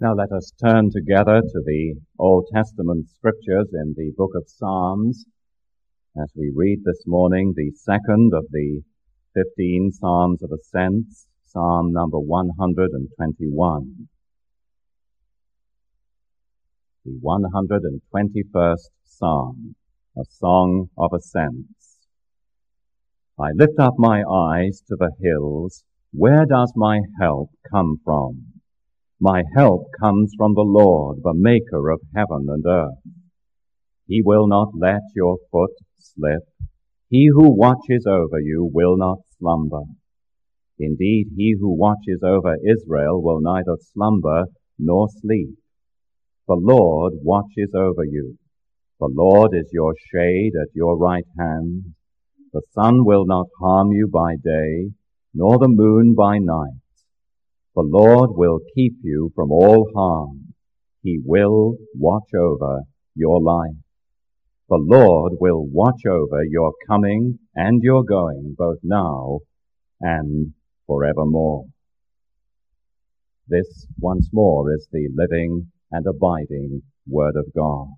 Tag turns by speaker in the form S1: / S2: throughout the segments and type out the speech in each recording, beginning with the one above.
S1: Now let us turn together to the Old Testament scriptures in the book of Psalms as we read this morning the second of the 15 Psalms of Ascents, Psalm number 121. The 121st Psalm, a song of ascents. I lift up my eyes to the hills. Where does my help come from? My help comes from the Lord, the maker of heaven and earth. He will not let your foot slip. He who watches over you will not slumber. Indeed, he who watches over Israel will neither slumber nor sleep. The Lord watches over you. The Lord is your shade at your right hand. The sun will not harm you by day, nor the moon by night. The Lord will keep you from all harm. He will watch over your life. The Lord will watch over your coming and your going both now and forevermore. This once more is the living and abiding Word of God.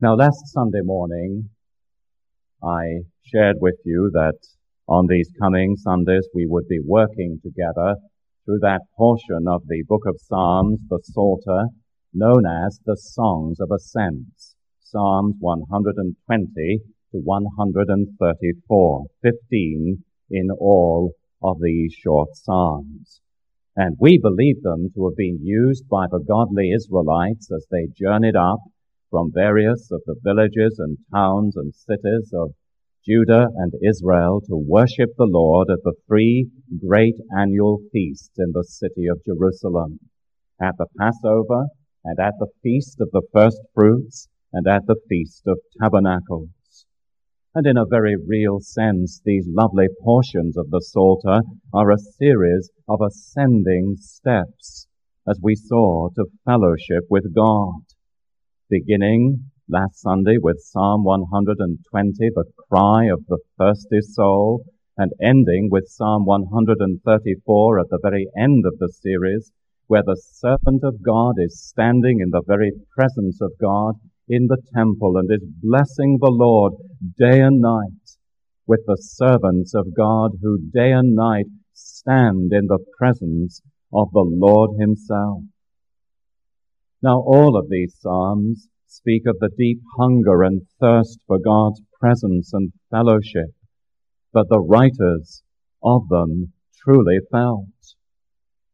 S1: Now last Sunday morning, I shared with you that on these coming Sundays, we would be working together through that portion of the book of Psalms, the Psalter, known as the Songs of Ascents, Psalms 120 to 134, 15 in all of these short Psalms. And we believe them to have been used by the godly Israelites as they journeyed up from various of the villages and towns and cities of Judah and Israel to worship the Lord at the three great annual feasts in the city of Jerusalem, at the Passover and at the feast of the first fruits and at the feast of tabernacles. And in a very real sense, these lovely portions of the Psalter are a series of ascending steps, as we saw, to fellowship with God, beginning last Sunday with Psalm 120, the cry of the thirsty soul, and ending with Psalm 134 at the very end of the series, where the servant of God is standing in the very presence of God in the temple and is blessing the Lord day and night with the servants of God who day and night stand in the presence of the Lord himself. Now all of these Psalms speak of the deep hunger and thirst for God's presence and fellowship that the writers of them truly felt.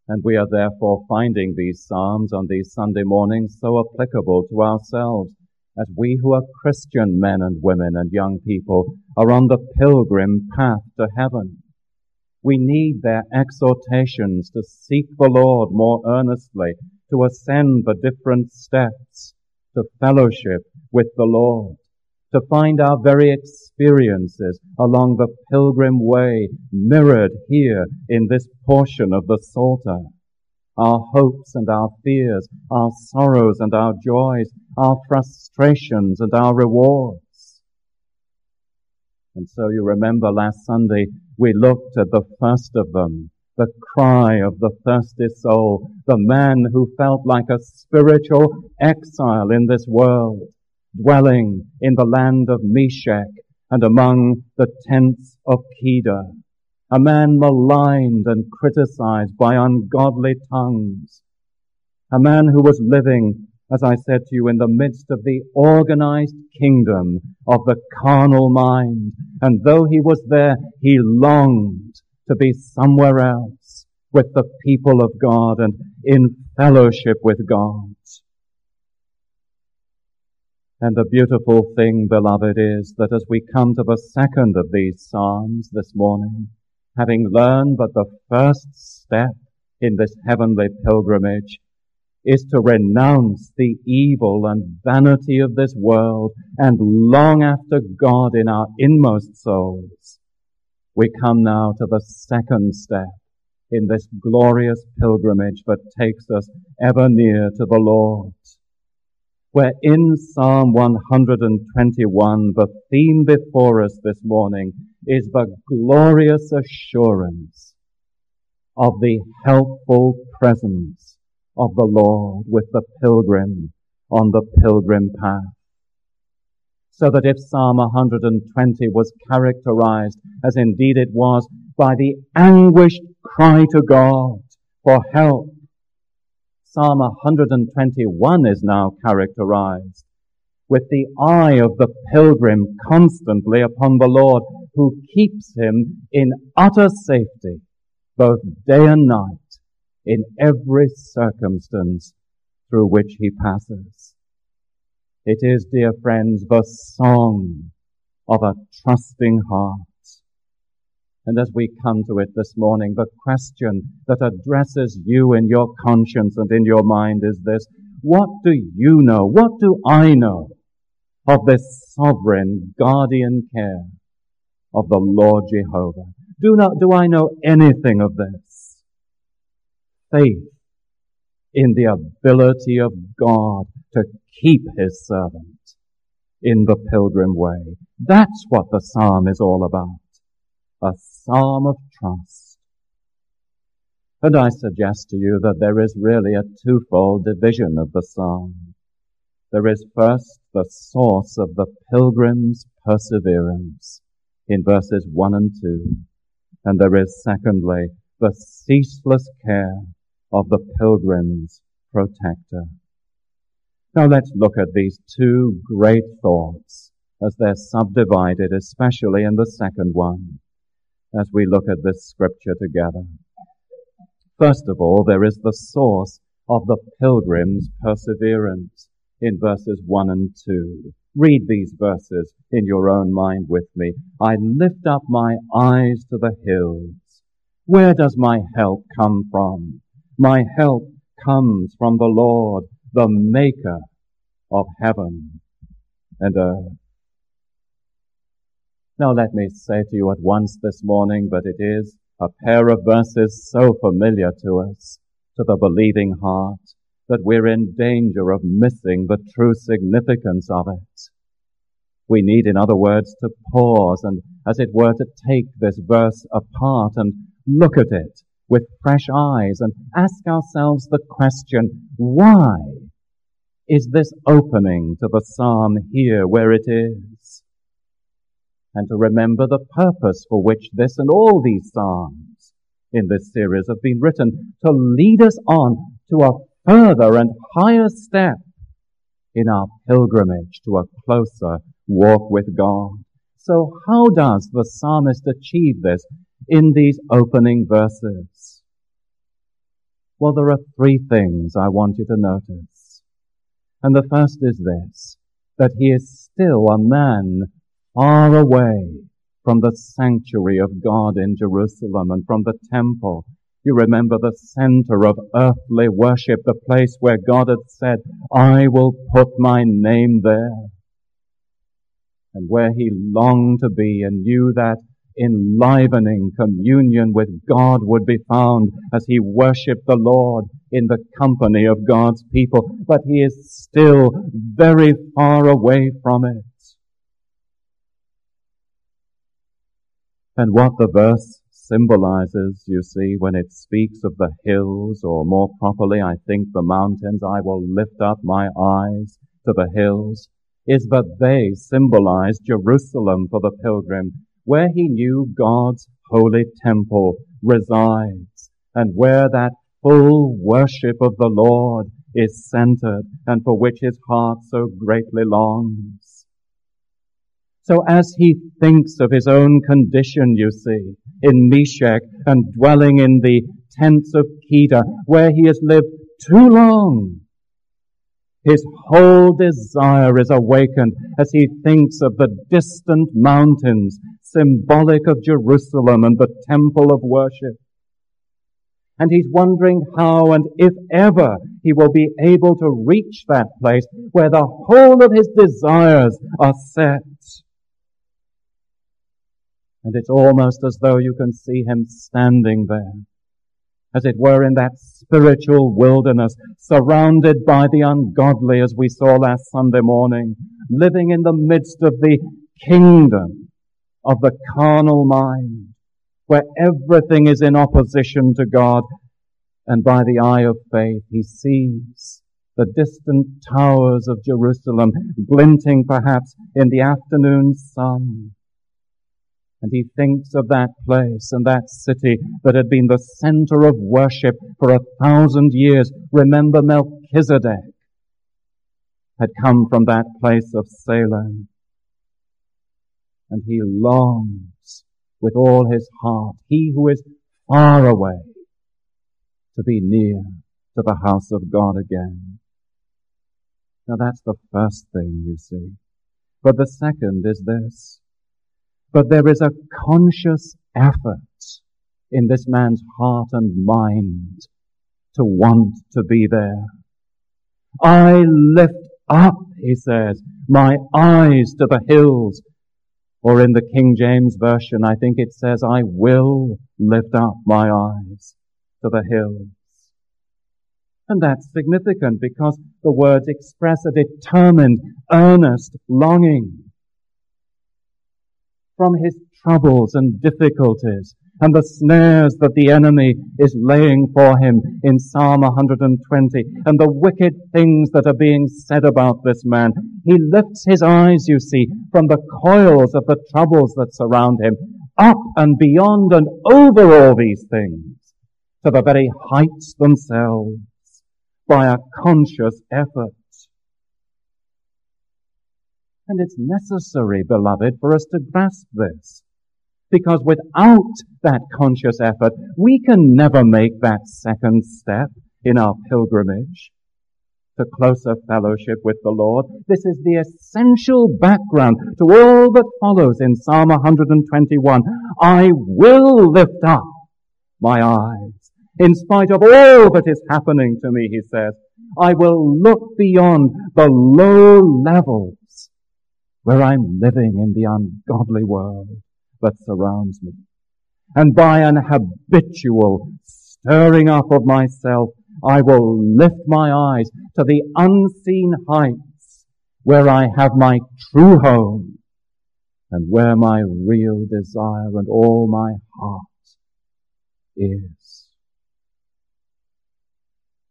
S1: And we are therefore finding these Psalms on these Sunday mornings so applicable to ourselves as we who are Christian men and women and young people are on the pilgrim path to heaven. We need their exhortations to seek the Lord more earnestly, to ascend the different steps, to fellowship with the Lord, to find our very experiences along the pilgrim way mirrored here in this portion of the Psalter. Our hopes and our fears, our sorrows and our joys, our frustrations and our rewards. And so you remember last Sunday we looked at the first of them, the cry of the thirsty soul, the man who felt like a spiritual exile in this world, dwelling in the land of Meshech and among the tents of Kedar, a man maligned and criticized by ungodly tongues, a man who was living, as I said to you, in the midst of the organized kingdom of the carnal mind, and though he was there, he longed to be somewhere else with the people of God and in fellowship with God. And the beautiful thing, beloved, is that as we come to the second of these Psalms this morning, having learned that the first step in this heavenly pilgrimage is to renounce the evil and vanity of this world and long after God in our inmost souls we come now to the second step in this glorious pilgrimage that takes us ever near to the Lord. Where in Psalm 121, the theme before us this morning is the glorious assurance of the helpful presence of the Lord with the pilgrim on the pilgrim path. So that if Psalm 120 was characterized, as indeed it was, by the anguished cry to God for help, Psalm 121 is now characterized with the eye of the pilgrim constantly upon the Lord who keeps him in utter safety both day and night in every circumstance through which he passes. It is, dear friends, the song of a trusting heart. And as we come to it this morning, the question that addresses you in your conscience and in your mind is this. What do you know? What do I know of this sovereign guardian care of the Lord Jehovah? Do not, do I know anything of this? Faith in the ability of God to keep his servant in the pilgrim way. That's what the psalm is all about. A psalm of trust. And I suggest to you that there is really a twofold division of the psalm. There is first the source of the pilgrim's perseverance in verses 1 and 2. And there is secondly the ceaseless care of the pilgrim's protector. Now let's look at these two great thoughts as they're subdivided, especially in the second one, as we look at this scripture together. First of all, there is the source of the pilgrim's perseverance in verses 1 and 2. Read these verses in your own mind with me. I lift up my eyes to the hills. Where does my help come from? My help comes from the Lord, the maker of heaven and earth. Now let me say to you at once this morning, but it is a pair of verses so familiar to us, to the believing heart, that we're in danger of missing the true significance of it. We need, in other words, to pause and, as it were, to take this verse apart and look at it with fresh eyes and ask ourselves the question, why is this opening to the psalm here where it is? And to remember the purpose for which this and all these psalms in this series have been written to lead us on to a further and higher step in our pilgrimage to a closer walk with God. So how does the psalmist achieve this in these opening verses? Well, there are three things I want you to notice. And the first is this, that he is still a man far away from the sanctuary of God in Jerusalem and from the temple you remember the center of earthly worship, the place where God had said, I will put my name there. And where he longed to be and knew that enlivening communion with God would be found as he worshiped the Lord in the company of God's people. But he is still very far away from it. And what the verse symbolizes, you see, when it speaks of the hills, or more properly, I think the mountains, I will lift up my eyes to the hills, is that they symbolize Jerusalem for the pilgrim, where he knew God's holy temple resides, and where that full worship of the Lord is centered, and for which his heart so greatly longs. So as he thinks of his own condition, you see, in Meshech and dwelling in the tents of Kedar, where he has lived too long, his whole desire is awakened as he thinks of the distant mountains, symbolic of Jerusalem and the temple of worship. And he's wondering how and if ever he will be able to reach that place where the whole of his desires are set. And it's almost as though you can see him standing there, as it were in that spiritual wilderness, surrounded by the ungodly, as we saw last Sunday morning, living in the midst of the kingdom of the carnal mind, where everything is in opposition to God. And by the eye of faith, he sees the distant towers of Jerusalem glinting perhaps in the afternoon sun. And he thinks of that place and that city that had been the center of worship for a thousand years. Remember Melchizedek had come from that place of Salem. And he longs with all his heart, he who is far away, to be near to the house of God again. Now that's the first thing you see. But the second is this. But there is a conscious effort in this man's heart and mind to want to be there. I lift up, he says, my eyes to the hills. Or in the King James Version, I think it says, I will lift up my eyes to the hills. And that's significant because the words express a determined, earnest longing from his troubles and difficulties and the snares that the enemy is laying for him in Psalm 120 and the wicked things that are being said about this man. He lifts his eyes, you see, from the coils of the troubles that surround him up and beyond and over all these things to the very heights themselves by a conscious effort. And it's necessary, beloved, for us to grasp this. Because without that conscious effort, we can never make that second step in our pilgrimage to closer fellowship with the Lord. This is the essential background to all that follows in Psalm 121. I will lift up my eyes. In spite of all that is happening to me, he says, I will look beyond the low levels where I'm living in the ungodly world that surrounds me. And by an habitual stirring up of myself, I will lift my eyes to the unseen heights where I have my true home and where my real desire and all my heart is.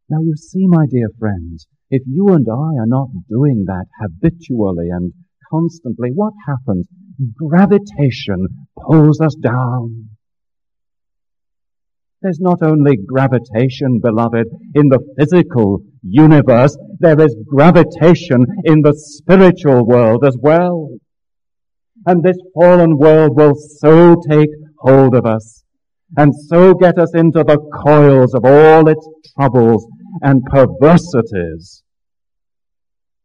S1: Now you see, my dear friends, if you and I are not doing that habitually and constantly, what happens? Gravitation pulls us down. There's not only gravitation, beloved, in the physical universe, there is gravitation in the spiritual world as well. And this fallen world will so take hold of us and so get us into the coils of all its troubles and perversities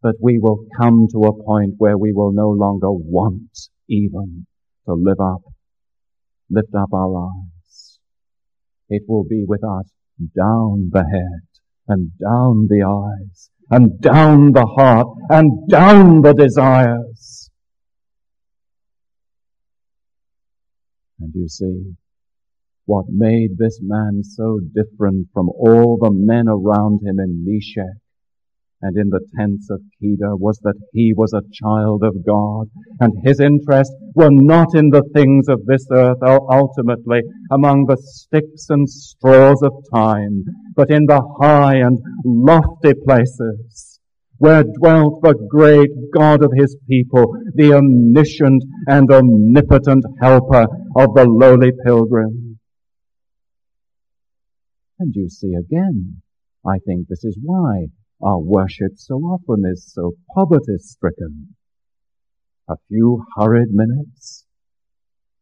S1: that we will come to a point where we will no longer want even to live up, lift up our eyes. It will be with us down the head and down the eyes and down the heart and down the desires. And you see, what made this man so different from all the men around him in Meshech and in the tents of Kedar was that he was a child of God, and his interests were not in the things of this earth or ultimately among the sticks and straws of time, but in the high and lofty places where dwelt the great God of his people, the omniscient and omnipotent helper of the lowly pilgrim. And you see again, I think this is why our worship so often is so poverty stricken. A few hurried minutes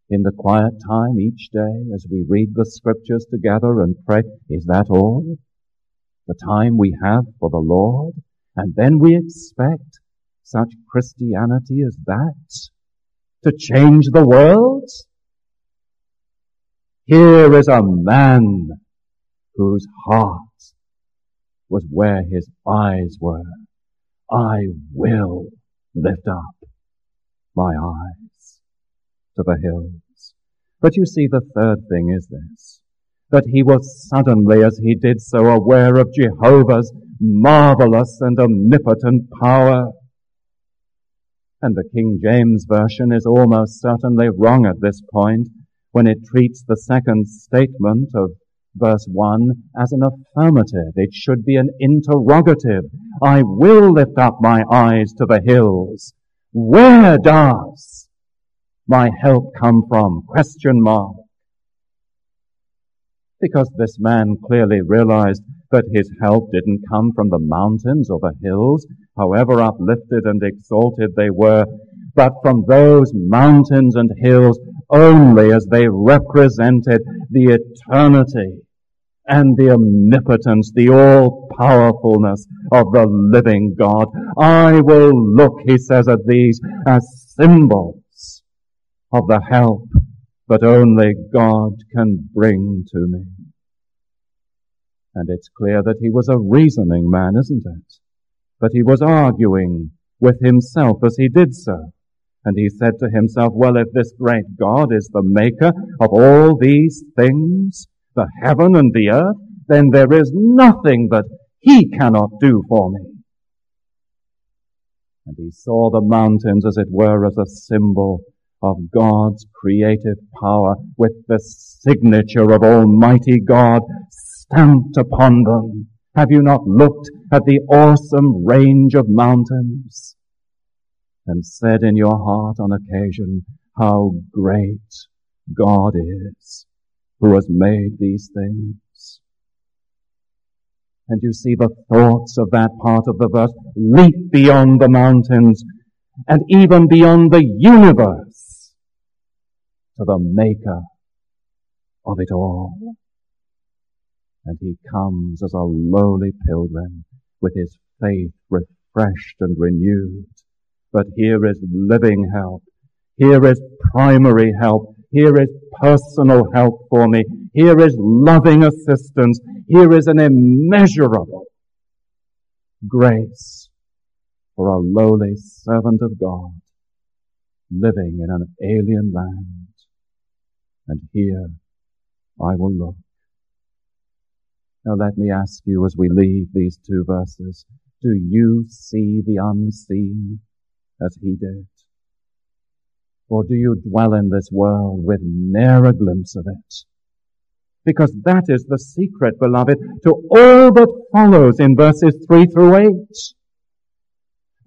S1: in the quiet time each day as we read the scriptures together and pray. Is that all? The time we have for the Lord? And then we expect such Christianity as that to change the world? Here is a man whose heart was where his eyes were. I will lift up my eyes to the hills. But you see, the third thing is this, that he was suddenly, as he did so, aware of Jehovah's marvelous and omnipotent power. And the King James Version is almost certainly wrong at this point when it treats the second statement of verse 1 as an affirmative. It should be an interrogative. I will lift up my eyes to the hills. Where does my help come from? Question mark. Because this man clearly realized that his help didn't come from the mountains or the hills, however uplifted and exalted they were, but from those mountains and hills only as they represented the eternity and the omnipotence, the all-powerfulness of the living God. I will look, he says, at these as symbols of the help that only God can bring to me. And it's clear that he was a reasoning man, isn't it? But he was arguing with himself as he did so. And he said to himself, well, if this great God is the maker of all these things, the heaven and the earth, then there is nothing that he cannot do for me. And he saw the mountains, as it were, as a symbol of God's creative power with the signature of Almighty God stamped upon them. Have you not looked at the awesome range of mountains and said in your heart on occasion, how great God is who has made these things? And you see the thoughts of that part of the verse leap beyond the mountains and even beyond the universe to the maker of it all. And he comes as a lowly pilgrim with his faith refreshed and renewed. But here is living help. Here is primary help. Here is personal help for me. Here is loving assistance. Here is an immeasurable grace for a lowly servant of God living in an alien land. And here I will look. Now let me ask you as we leave these two verses, do you see the unseen as he did? Or do you dwell in this world with ne'er a glimpse of it? Because that is the secret, beloved, to all that follows in verses 3 through 8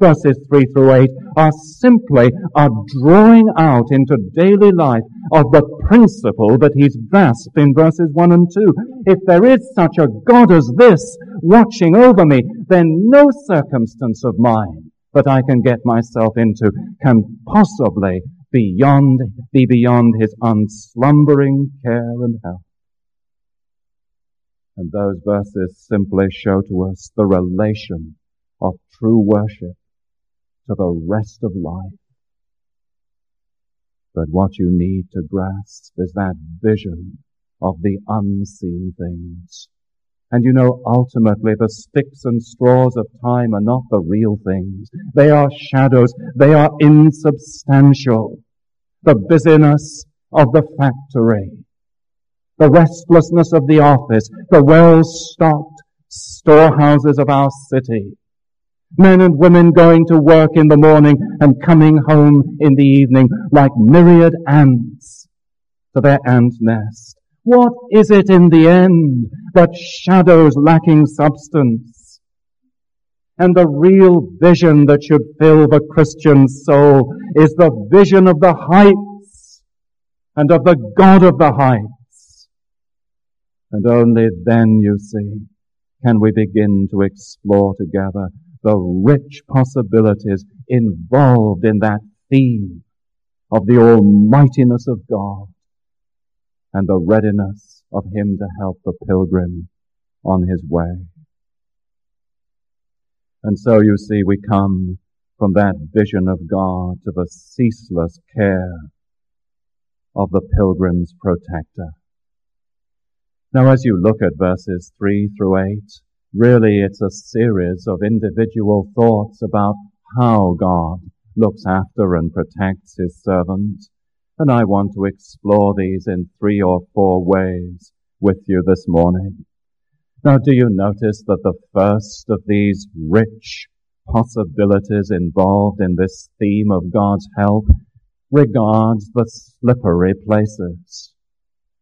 S1: verses 3 through 8 are simply a drawing out into daily life of the principle that he's grasped in verses 1 and 2. If there is such a God as this watching over me, then no circumstance of mine that I can get myself into can possibly beyond, be beyond his unslumbering care and help. And those verses simply show to us the relation of true worship to the rest of life. But what you need to grasp is that vision of the unseen things. And you know, ultimately, the sticks and straws of time are not the real things. They are shadows. They are insubstantial. The busyness of the factory, the restlessness of the office, the well-stocked storehouses of our city, Men and women going to work in the morning and coming home in the evening like myriad ants to their ant nest. What is it in the end but shadows lacking substance? And the real vision that should fill the Christian soul is the vision of the heights and of the God of the heights. And only then, you see, can we begin to explore together the rich possibilities involved in that theme of the almightiness of God and the readiness of Him to help the pilgrim on his way. And so you see, we come from that vision of God to the ceaseless care of the pilgrim's protector. Now as you look at verses 3 through 8, Really, it's a series of individual thoughts about how God looks after and protects his servant. And I want to explore these in three or four ways with you this morning. Now, do you notice that the first of these rich possibilities involved in this theme of God's help regards the slippery places.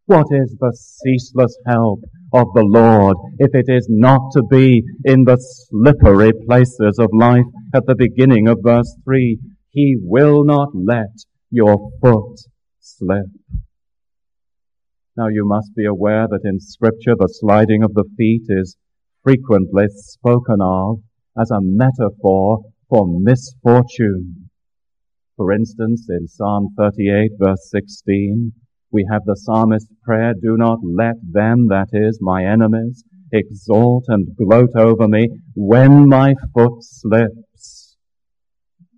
S1: What is the ceaseless help of the Lord if it is not to be in the slippery places of life at the beginning of verse 3? He will not let your foot slip. Now you must be aware that in scripture the sliding of the feet is frequently spoken of as a metaphor for misfortune. For instance, in Psalm 38 verse 16, we have the psalmist's prayer, do not let them, that is, my enemies, exalt and gloat over me when my foot slips.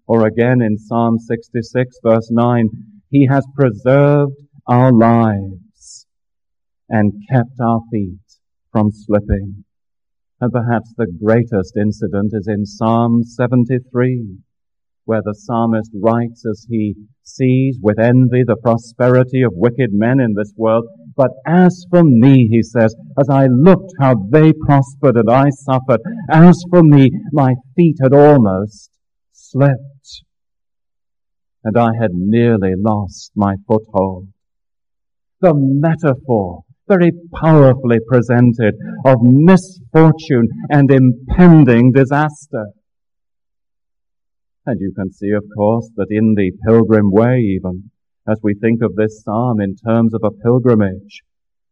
S1: Or again in Psalm 66 verse 9, he has preserved our lives and kept our feet from slipping. And perhaps the greatest incident is in Psalm 73, where the psalmist writes as he sees with envy the prosperity of wicked men in this world. But as for me, he says, as I looked how they prospered and I suffered, as for me, my feet had almost slipped and I had nearly lost my foothold. The metaphor very powerfully presented of misfortune and impending disaster. And you can see, of course, that in the pilgrim way even, as we think of this psalm in terms of a pilgrimage,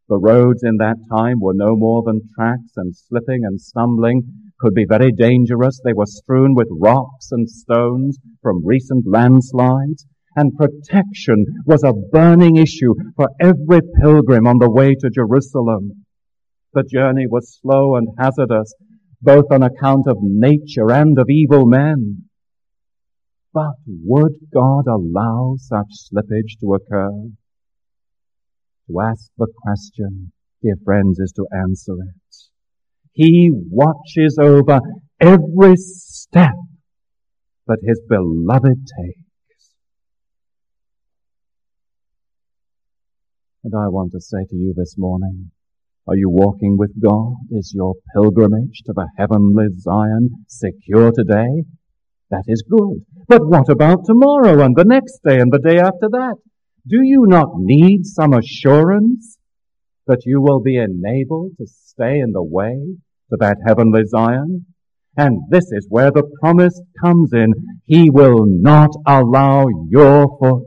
S1: the roads in that time were no more than tracks and slipping and stumbling could be very dangerous. They were strewn with rocks and stones from recent landslides and protection was a burning issue for every pilgrim on the way to Jerusalem. The journey was slow and hazardous, both on account of nature and of evil men. But would God allow such slippage to occur? To ask the question, dear friends, is to answer it. He watches over every step that his beloved takes. And I want to say to you this morning, are you walking with God? Is your pilgrimage to the heavenly Zion secure today? That is good. But what about tomorrow and the next day and the day after that? Do you not need some assurance that you will be enabled to stay in the way to that heavenly Zion? And this is where the promise comes in. He will not allow your foot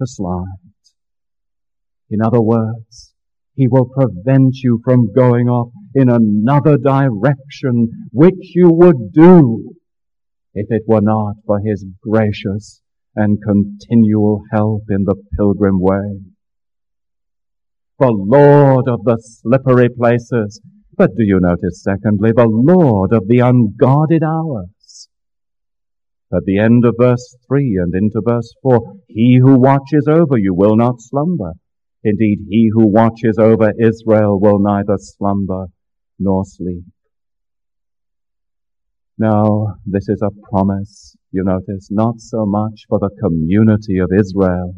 S1: to slide. In other words, he will prevent you from going off in another direction, which you would do if it were not for his gracious and continual help in the pilgrim way. The Lord of the slippery places, but do you notice secondly, the Lord of the unguarded hours? At the end of verse 3 and into verse 4, He who watches over you will not slumber. Indeed, he who watches over Israel will neither slumber nor sleep. Now, this is a promise, you notice, not so much for the community of Israel,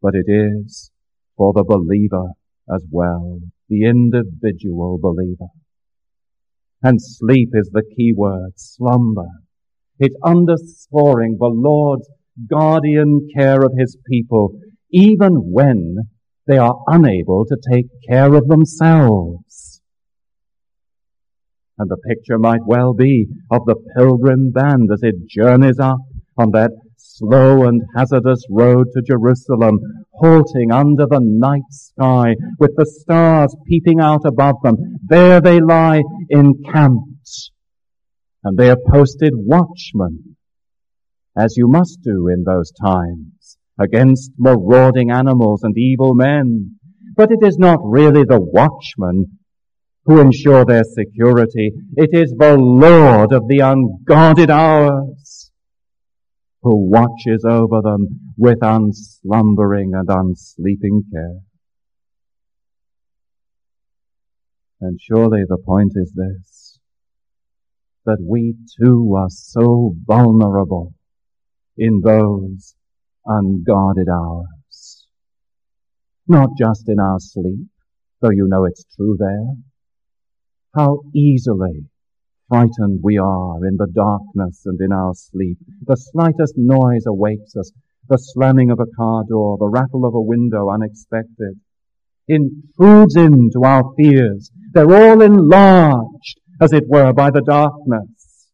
S1: but it is for the believer as well, the individual believer. And sleep is the key word, slumber. It's underscoring the Lord's guardian care of his people, even when they are unable to take care of themselves. And the picture might well be of the pilgrim band as it journeys up on that slow and hazardous road to Jerusalem, halting under the night sky with the stars peeping out above them. There they lie encamped, and they are posted watchmen, as you must do in those times against marauding animals and evil men. But it is not really the watchmen who ensure their security. It is the Lord of the unguarded hours who watches over them with unslumbering and unsleeping care. And surely the point is this, that we too are so vulnerable in those unguarded hours. Not just in our sleep, though you know it's true there. How easily frightened we are in the darkness and in our sleep. The slightest noise awakes us, the slamming of a car door, the rattle of a window unexpected. Intrudes into our fears. They're all enlarged, as it were, by the darkness.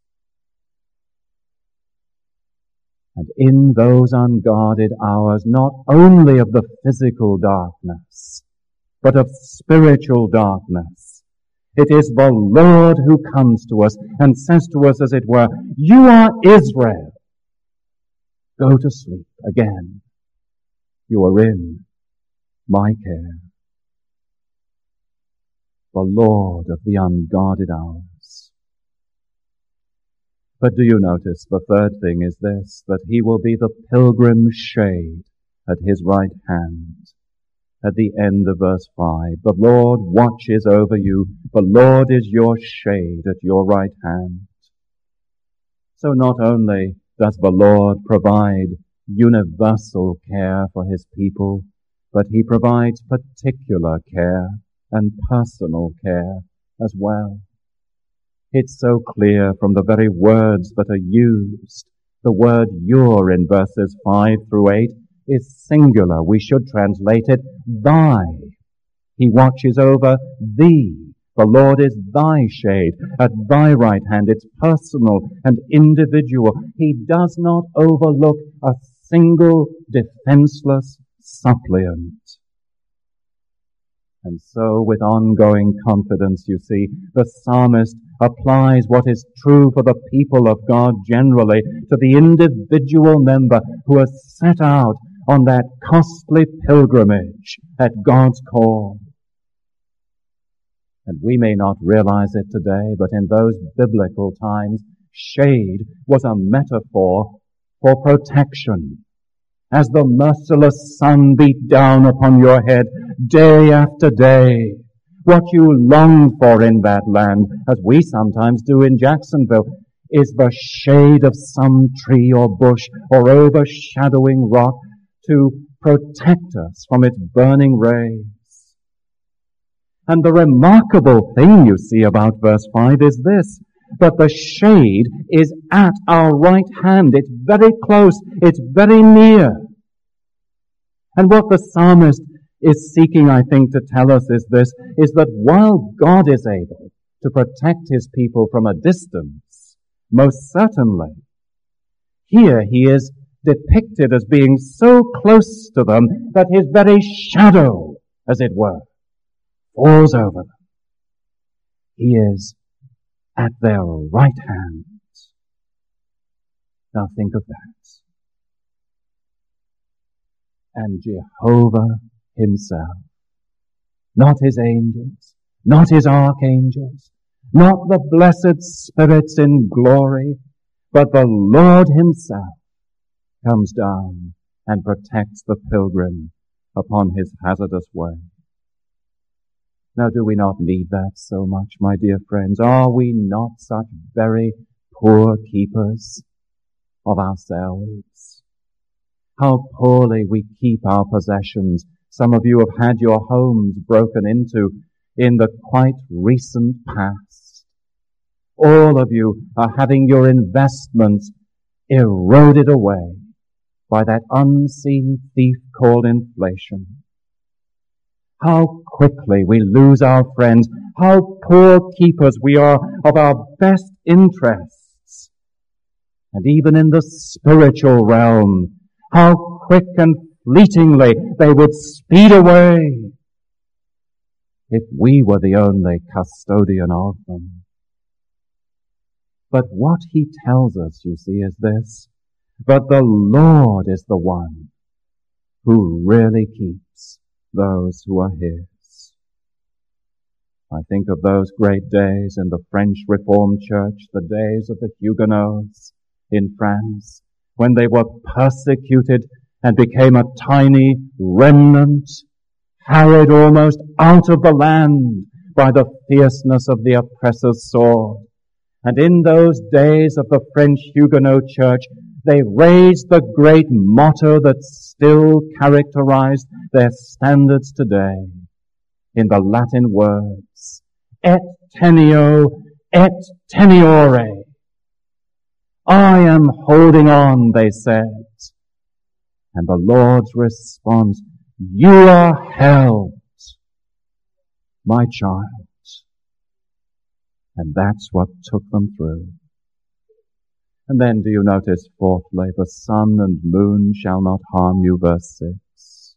S1: And in those unguarded hours, not only of the physical darkness, but of spiritual darkness, it is the Lord who comes to us and says to us, as it were, You are Israel. Go to sleep again. You are in my care. The Lord of the unguarded hours. But do you notice the third thing is this, that he will be the pilgrim's shade at his right hand at the end of verse 5. The Lord watches over you. The Lord is your shade at your right hand. So not only does the Lord provide universal care for his people, but he provides particular care and personal care as well. It's so clear from the very words that are used. The word your in verses 5 through 8 is singular. We should translate it thy. He watches over thee. The Lord is thy shade at thy right hand. It's personal and individual. He does not overlook a single defenseless suppliant. And so with ongoing confidence, you see, the psalmist applies what is true for the people of God generally to the individual member who has set out on that costly pilgrimage at God's call. And we may not realize it today, but in those biblical times, shade was a metaphor for protection. As the merciless sun beat down upon your head day after day, what you long for in that land, as we sometimes do in Jacksonville, is the shade of some tree or bush or overshadowing rock to protect us from its burning rays. And the remarkable thing you see about verse 5 is this, that the shade is at our right hand. It's very close. It's very near. And what the psalmist is seeking, I think, to tell us is this, is that while God is able to protect his people from a distance, most certainly, here he is depicted as being so close to them that his very shadow, as it were, falls over them. He is at their right hand. Now think of that. And Jehovah himself, not his angels, not his archangels, not the blessed spirits in glory, but the Lord himself comes down and protects the pilgrim upon his hazardous way. Now do we not need that so much, my dear friends? Are we not such very poor keepers of ourselves? How poorly we keep our possessions. Some of you have had your homes broken into in the quite recent past. All of you are having your investments eroded away by that unseen thief called inflation. How quickly we lose our friends, how poor keepers we are of our best interests. And even in the spiritual realm, how quick and fleetingly they would speed away if we were the only custodian of them. But what he tells us, you see, is this. But the Lord is the one who really keeps those who are His. I think of those great days in the French Reformed Church, the days of the Huguenots in France, when they were persecuted and became a tiny remnant, harried almost out of the land by the fierceness of the oppressor's sword. And in those days of the French Huguenot Church, they raised the great motto that still characterized their standards today in the Latin words, et teneo, et teneor. I am holding on, they said. And the Lord's response, you are held, my child. And that's what took them through. And then do you notice fourthly, the sun and moon shall not harm you, verse 6.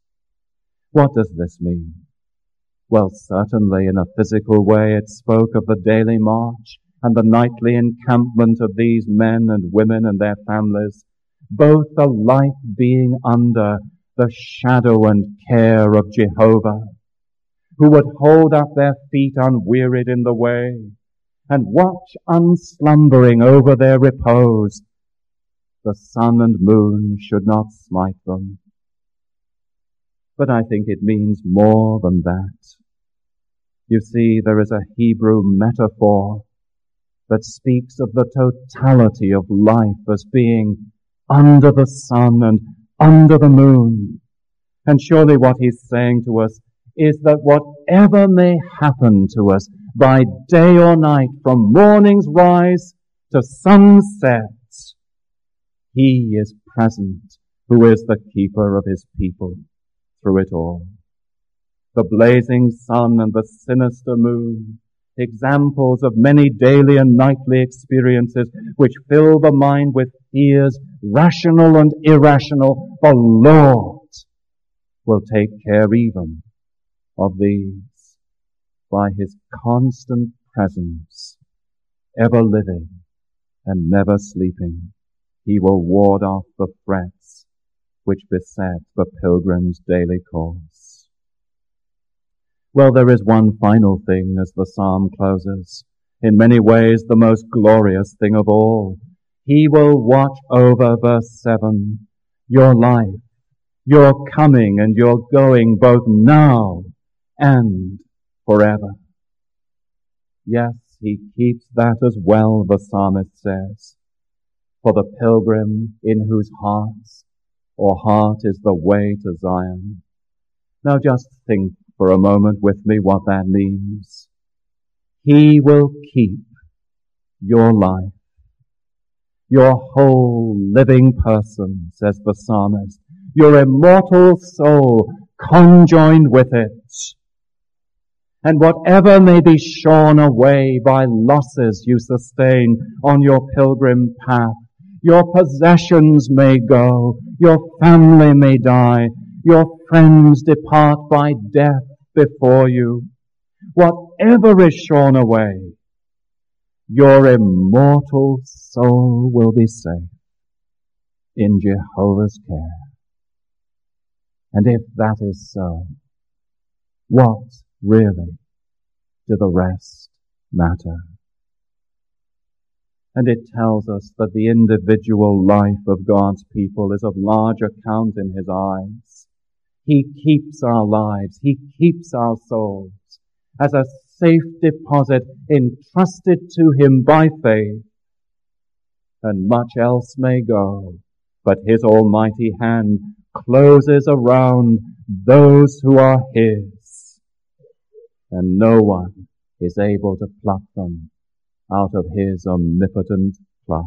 S1: What does this mean? Well, certainly in a physical way it spoke of the daily march and the nightly encampment of these men and women and their families, both alike being under the shadow and care of Jehovah, who would hold up their feet unwearied in the way, and watch unslumbering over their repose. The sun and moon should not smite them. But I think it means more than that. You see, there is a Hebrew metaphor that speaks of the totality of life as being under the sun and under the moon. And surely what he's saying to us is that whatever may happen to us by day or night, from morning's rise to sunset, he is present, who is the keeper of his people through it all. The blazing sun and the sinister moon, examples of many daily and nightly experiences which fill the mind with fears, rational and irrational, the Lord will take care even of these by his constant presence, ever living and never sleeping. He will ward off the threats which beset the pilgrim's daily course. Well, there is one final thing as the psalm closes. In many ways, the most glorious thing of all. He will watch over, verse 7, your life, your coming and your going, both now and forever. Yes, he keeps that as well, the psalmist says. For the pilgrim in whose hearts or heart is the way to Zion. Now just think for a moment with me what that means. He will keep your life, your whole living person, says the psalmist, your immortal soul conjoined with it and whatever may be shorn away by losses you sustain on your pilgrim path, your possessions may go, your family may die, your friends depart by death before you. Whatever is shorn away, your immortal soul will be safe in Jehovah's care. And if that is so, what really do the rest matter? And it tells us that the individual life of God's people is of large account in His eyes. He keeps our lives, He keeps our souls as a safe deposit entrusted to Him by faith. And much else may go, but His almighty hand closes around those who are His and no one is able to pluck them out of his omnipotent clutch.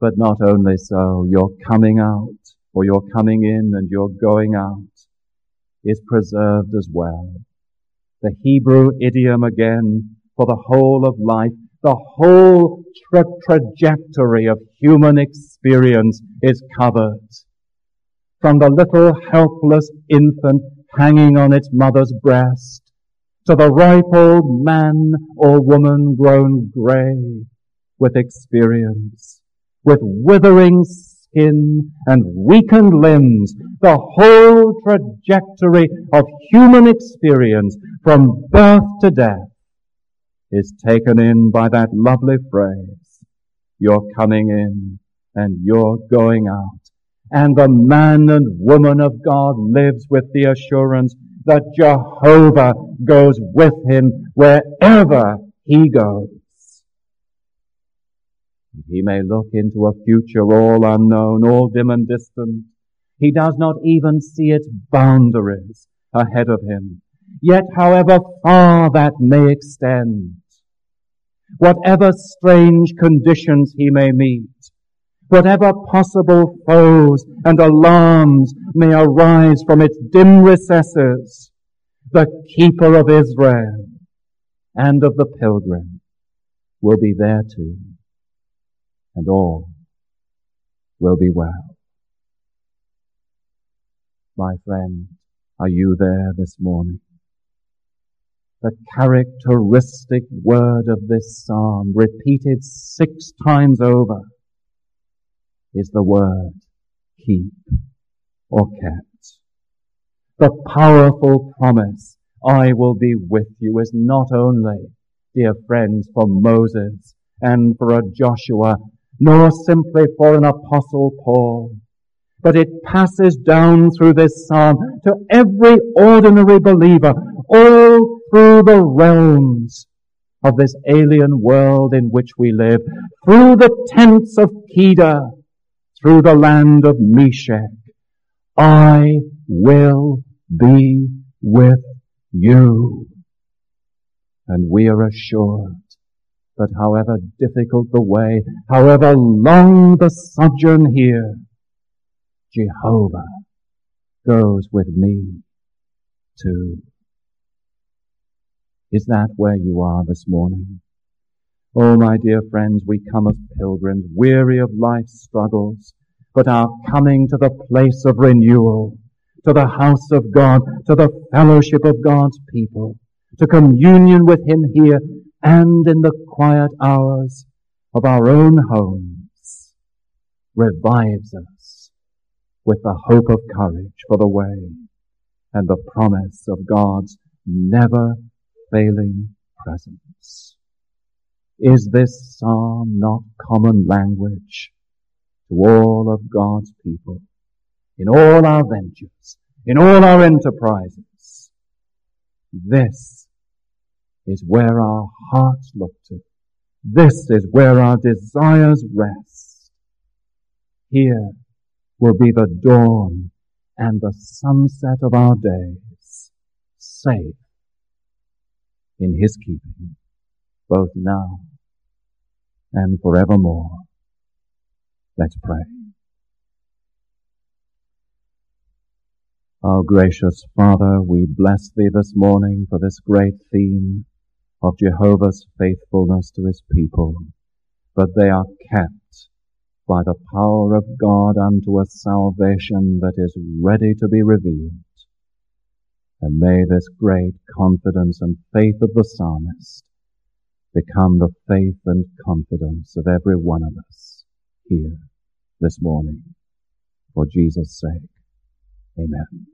S1: But not only so, your coming out, or your coming in and your going out is preserved as well. The Hebrew idiom again for the whole of life, the whole tra- trajectory of human experience is covered. From the little helpless infant hanging on its mother's breast, to the ripe old man or woman grown grey with experience, with withering skin and weakened limbs, the whole trajectory of human experience from birth to death is taken in by that lovely phrase, you're coming in and you're going out and the man and woman of God lives with the assurance that Jehovah goes with him wherever he goes. He may look into a future all unknown, all dim and distant. He does not even see its boundaries ahead of him. Yet however far that may extend, whatever strange conditions he may meet, whatever possible foes and alarms may arise from its dim recesses, the keeper of Israel and of the pilgrim will be there too, and all will be well. My friend, are you there this morning? The characteristic word of this psalm, repeated six times over, is the word keep or kept. The powerful promise, I will be with you, is not only, dear friends, for Moses and for a Joshua, nor simply for an apostle Paul, but it passes down through this psalm to every ordinary believer, all through the realms of this alien world in which we live, through the tents of Kedar, through the land of Meshech. I will be with you. And we are assured that however difficult the way, however long the sojourn here, Jehovah goes with me too. Is that where you are this morning? Oh, my dear friends, we come as pilgrims, weary of life's struggles, but are coming to the place of renewal, to the house of God, to the fellowship of God's people, to communion with Him here and in the quiet hours of our own homes, revives us with the hope of courage for the way and the promise of God's never failing presence. Is this psalm not common language to all of God's people in all our ventures, in all our enterprises? This is where our hearts look to. This is where our desires rest. Here will be the dawn and the sunset of our days, safe in His keeping, both now and forevermore. Let's pray. Our gracious Father, we bless Thee this morning for this great theme of Jehovah's faithfulness to His people, but they are kept by the power of God unto a salvation that is ready to be revealed. And may this great confidence and faith of the psalmist become the faith and confidence of every one of us here this morning. For Jesus' sake. Amen.